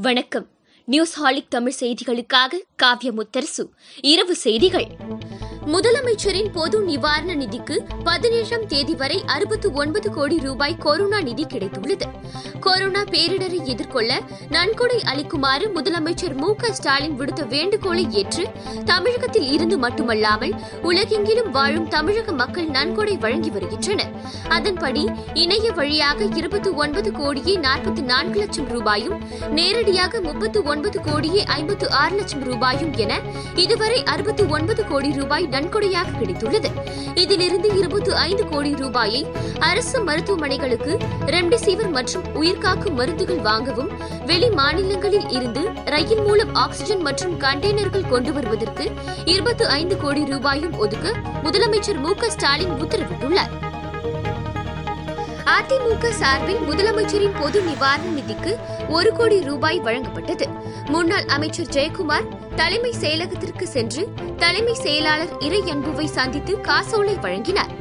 வணக்கம். நியூஸ் ஹாலிக் தமிழ் செய்திகளுக்காக காவ்ய முத்தரசு இரவு செய்திகள். முதலமைச்சரின் பொது நிவாரண நிதிக்கு பதினேழாம் தேதி வரை அறுபத்து ஒன்பது கோடி ரூபாய் கொரோனா நிதி கிடைத்துள்ளது. கொரோனா பேரிடரை எதிர்கொள்ள நன்கொடை அளிக்குமாறு முதலமைச்சர் மு க ஸ்டாலின் விடுத்த வேண்டுகோளை ஏற்று தமிழகத்தில் இருந்து மட்டுமல்லாமல் உலகெங்கிலும் வாழும் தமிழக மக்கள் நன்கொடை வழங்கி வருகின்றனர். அதன்படி இணைய வழியாக இருபத்தி ஒன்பது கோடியே நாற்பத்தி நான்கு லட்சம் ரூபாயும் நேரடியாக முப்பத்து ஒன்பது கோடியே ஐம்பத்து ஆறு லட்சம் ரூபாயும் என இதுவரை அறுபத்தி ஒன்பது கோடி ரூபாய் நன்கொடையாக கிடைத்துள்ளது. இதிலிருந்து இருபத்தி ஐந்து கோடி ரூபாயை அரசு மருத்துவமனைகளுக்கு ரெம்டெசிவிர் மற்றும் உயிர்காக்கும் மருந்துகள் வாங்கவும் வெளி மாநிலங்களில் இருந்து ரயில் மூலம் ஆக்ஸிஜன் மற்றும் கண்டெய்னர்கள் கொண்டு வருவதற்கு இருபத்தி ஐந்து கோடி ரூபாயும் ஒதுக்க முதலமைச்சர் மு க ஸ்டாலின் உத்தரவிட்டுள்ளார். அதிமுக சார்பில் முதலமைச்சரின் பொது நிவாரண நிதிக்கு ஒரு கோடி ரூபாய் வழங்கப்பட்டது. முன்னாள் அமைச்சர் ஜெயக்குமார் தலைமை செயலகத்திற்கு சென்று தலைமை செயலாளர் இறை அன்புவை சந்தித்து காசோலை வழங்கினார்.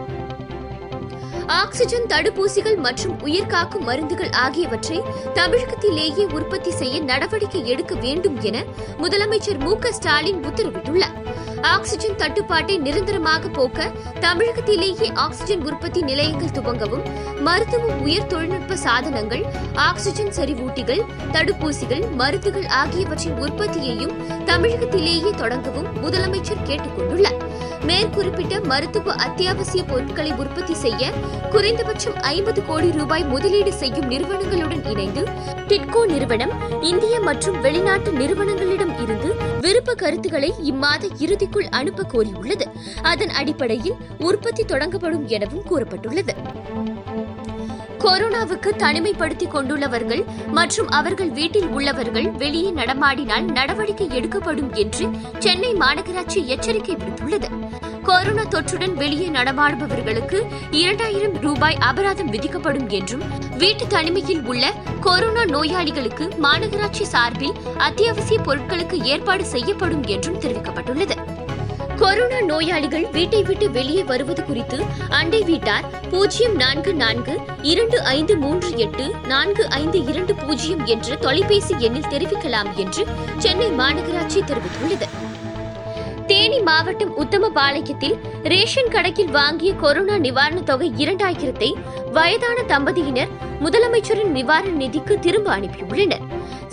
ஆக்ஸிஜன் தடுப்பூசிகள் மற்றும் உயிர்காக்கும் மருந்துகள் ஆகியவற்றை தமிழகத்திலேயே உற்பத்தி செய்ய நடவடிக்கை எடுக்க வேண்டும் என முதலமைச்சர் மு க ஸ்டாலின் உத்தரவிட்டுள்ளார். ஆக்சிஜன் தட்டுப்பாட்டை நிரந்தரமாக போக்க தமிழகத்திலேயே ஆக்சிஜன் உற்பத்தி நிலையங்கள் துவங்கவும் மருத்துவ உயர் தொழில்நுட்ப சாதனங்கள் ஆக்சிஜன் செறிவூட்டிகள் தடுப்பூசிகள் மருந்துகள் ஆகியவற்றின் உற்பத்தியையும் தமிழகத்திலேயே தொடங்கவும் முதலமைச்சர் கேட்டுக் கொண்டுள்ளார் மேற்குறிப்பிட்ட மருத்துவ அத்தியாவசிய பொருட்களை உற்பத்தி செய்ய குறைந்தபட்சம் ஐம்பது கோடி ரூபாய் முதலீடு செய்யும் நிறுவனங்களுடன் இணைந்து டிட்கோ நிறுவனம் இந்திய மற்றும் வெளிநாட்டு நிறுவனங்களிடம் இருந்து விருப்ப கருத்துக்களை இம்மாத இறுதிக்குள் அனுப்ப கோரியுள்ளது. அதன் அடிப்படையில் உற்பத்தி தொடங்கப்படும் எனவும் கூறப்பட்டுள்ளது. கொரோனாவுக்கு தனிமைப்படுத்திக் கொண்டுள்ளவர்கள் மற்றும் அவர்கள் வீட்டில் உள்ளவர்கள் வெளியே நடமாடினால் நடவடிக்கை எடுக்கப்படும் என்று சென்னை மாநகராட்சி எச்சரிக்கை விடுத்துள்ளது. கொரோனா தொற்றுடன் வெளியே நடமாடுபவர்களுக்கு இரண்டாயிரம் ரூபாய் அபராதம் விதிக்கப்படும் என்றும் வீட்டு தனிமையில் உள்ள கொரோனா நோயாளிகளுக்கு மாநகராட்சி சார்பில் அத்தியாவசிய பொருட்களுக்கு ஏற்பாடு செய்யப்படும் என்றும் தெரிவிக்கப்பட்டுள்ளது. கொரோனா நோயாளிகள் வீட்டை விட்டு வெளியே வருவது குறித்து அண்டை வீட்டார் பூஜ்ஜியம் நான்கு நான்கு இரண்டு ஐந்து மூன்று எட்டு நான்கு ஐந்து இரண்டு பூஜ்ஜியம் என்ற தொலைபேசி எண்ணில் தெரிவிக்கலாம் என்று சென்னை மாநகராட்சி தெரிவித்துள்ளது. தேனி மாவட்டம் உத்தமபாளையத்தில் ரேஷன் கடையில் வாங்கிய கொரோனா நிவாரணத் தொகை இரண்டாயிரத்தை வயதான தம்பதியினர் முதலமைச்சரின் நிவாரண நிதிக்கு திரும்ப அனுப்பியுள்ளனர்.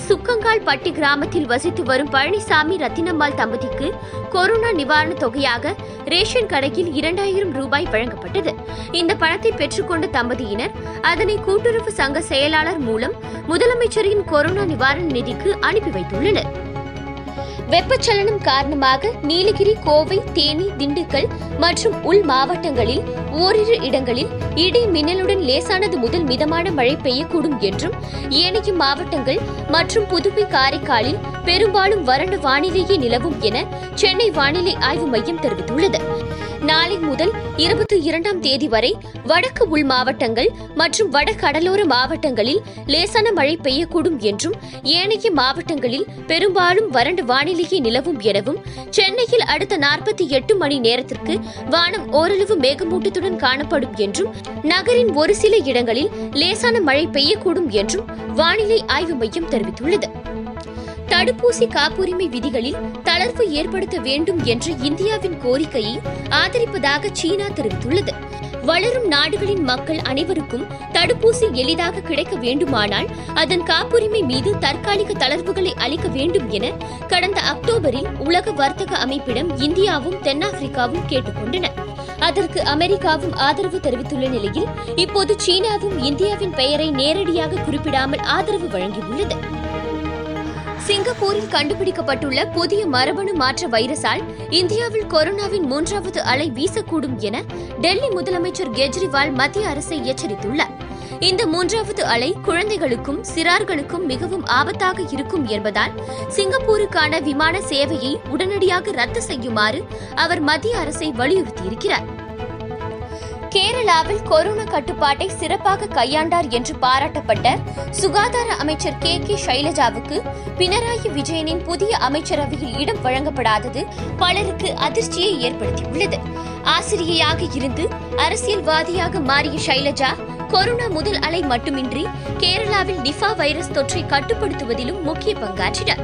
சுக்கங்கால் பட்டி கிராமத்தில் வசித்து வரும் பழனிசாமி ரத்தினம்மாள் தம்பதிக்கு கொரோனா நிவாரணத் தொகையாக ரேஷன் கடையில் இரண்டாயிரம் ரூபாய் வழங்கப்பட்டது. இந்த பணத்தை பெற்றுக்கொண்ட தம்பதியினர் அதனை கூட்டுறவு சங்க செயலாளர் மூலம் முதலமைச்சரின் கொரோனா நிவாரண நிதிக்கு அனுப்பி வைத்துள்ளனர். வெப்பச்சலனம் காரணமாக நீலகிரி கோவை தேனி திண்டுக்கல் மற்றும் உள் மாவட்டங்களில் ஓரிரு இடங்களில் இடி மின்னலுடன் லேசானது முதல் மிதமான மழை பெய்யக்கூடும் என்றும் ஏனைய மாவட்டங்கள் மற்றும் புதுவை காரைக்காலில் பெரும்பாலும் வறண்ட வானிலையே நிலவும் என சென்னை வானிலை ஆய்வு மையம் தெரிவித்துள்ளது. நாளை முதல் இருபத்தி இரண்டாம் தேதி வரை வடக்கு உள் மாவட்டங்கள் மற்றும் வட கடலோர மாவட்டங்களில் லேசான மழை பெய்யக்கூடும் என்றும் ஏனைய மாவட்டங்களில் பெரும்பாலும் வறண்ட வானிலையே நிலவும் எனவும் சென்னையில் அடுத்த நாற்பத்தி எட்டு மணி நேரத்திற்கு வானம் ஓரளவு மேகமூட்டத்துடன் காணப்படும் என்றும் நகரின் ஒரு சில இடங்களில் லேசான மழை பெய்யக்கூடும் என்றும் வானிலை ஆய்வு மையம் தெரிவித்துள்ளது. தடுப்பூசி காப்புரிமை விதிகளில் தளர்வு ஏற்படுத்த வேண்டும் என்ற இந்தியாவின் கோரிக்கையை ஆதரிப்பதாக சீனா தெரிவித்துள்ளது. வளரும் நாடுகளின் மக்கள் அனைவருக்கும் தடுப்பூசி எளிதாக கிடைக்க வேண்டுமானால் அதன் காப்புரிமை மீது தற்காலிக தளர்வுகளை அளிக்க வேண்டும் என கடந்த அக்டோபரில் உலக வர்த்தக அமைப்பிடம் இந்தியாவும் தென்னாப்பிரிக்காவும் கேட்டுக்கொண்டன. அதற்கு அமெரிக்காவும் ஆதரவு தெரிவித்துள்ள நிலையில் இப்போது சீனாவும் இந்தியாவின் பெயரை நேரடியாக குறிப்பிடாமல் ஆதரவு வழங்கியுள்ளது. சிங்கப்பூரில் கண்டுபிடிக்கப்பட்டுள்ள புதிய மரபணு மாற்ற வைரஸால் இந்தியாவில் கொரோனாவின் மூன்றாவது அலை வீசக்கூடும் என டெல்லி முதலமைச்சர் கெஜ்ரிவால் மத்திய அரசை எச்சரித்துள்ளார். இந்த மூன்றாவது அலை குழந்தைகளுக்கும் சிறார்களுக்கும் மிகவும் ஆபத்தாக இருக்கும் என்பதால் சிங்கப்பூருக்கான விமான சேவையை உடனடியாக ரத்து செய்யுமாறு அவர் மத்திய அரசை வலியுறுத்தியிருக்கிறார். கேரளாவில் கொரோனா கட்டுப்பாட்டை சிறப்பாக கையாண்டார் என்று பாராட்டப்பட்ட சுகாதார அமைச்சர் கே கே சைலஜாவுக்கு பினராயி விஜயனின் புதிய அமைச்சரவையில் இடம் வழங்கப்படாதது பலருக்கு அதிர்ச்சியை ஏற்படுத்தியுள்ளது. ஆசிரியையாக இருந்து அரசியல்வாதியாக மாறிய சைலஜா கொரோனா முதல் அலை மட்டுமின்றி கேரளாவில் நிஃபா வைரஸ் தொற்றை கட்டுப்படுத்துவதிலும் முக்கிய பங்காற்றினர்.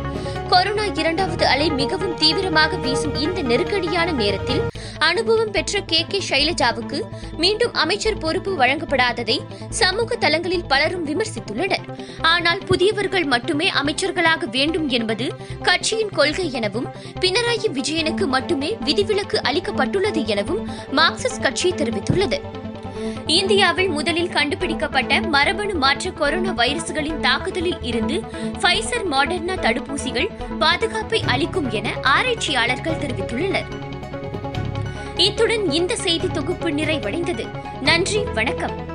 கொரோனா இரண்டாவது அலை மிகவும் தீவிரமாக வீசும் இந்த நெருக்கடியான நேரத்தில் அனுபவம் பெற்ற கே கே சைலஜாவுக்கு மீண்டும் அமைச்சர் பொறுப்பு வழங்கப்படாததை சமூக தளங்களில் பலரும் விமர்சித்துள்ளனர். ஆனால் புதியவர்கள் மட்டுமே அமைச்சர்களாக வேண்டும் என்பது கட்சியின் கொள்கை எனவும் பினராயி விஜயனுக்கு மட்டுமே விதிவிலக்கு அளிக்கப்பட்டுள்ளது எனவும் மார்க்சிஸ்ட் கட்சி தெரிவித்துள்ளது. இந்தியாவில் முதலில் கண்டுபிடிக்கப்பட்ட மரபணு மாற்ற கொரோனா வைரஸ்களின் தாக்குதலில் இருந்து ஃபைசர் மாடர்னா தடுப்பூசிகள் பாதுகாப்பை அளிக்கும் என ஆராய்ச்சியாளர்கள் தெரிவித்துள்ளனர். இத்துடன் இந்த செய்தி தொகுப்பு நிறைவடைந்தது. நன்றி வணக்கம்.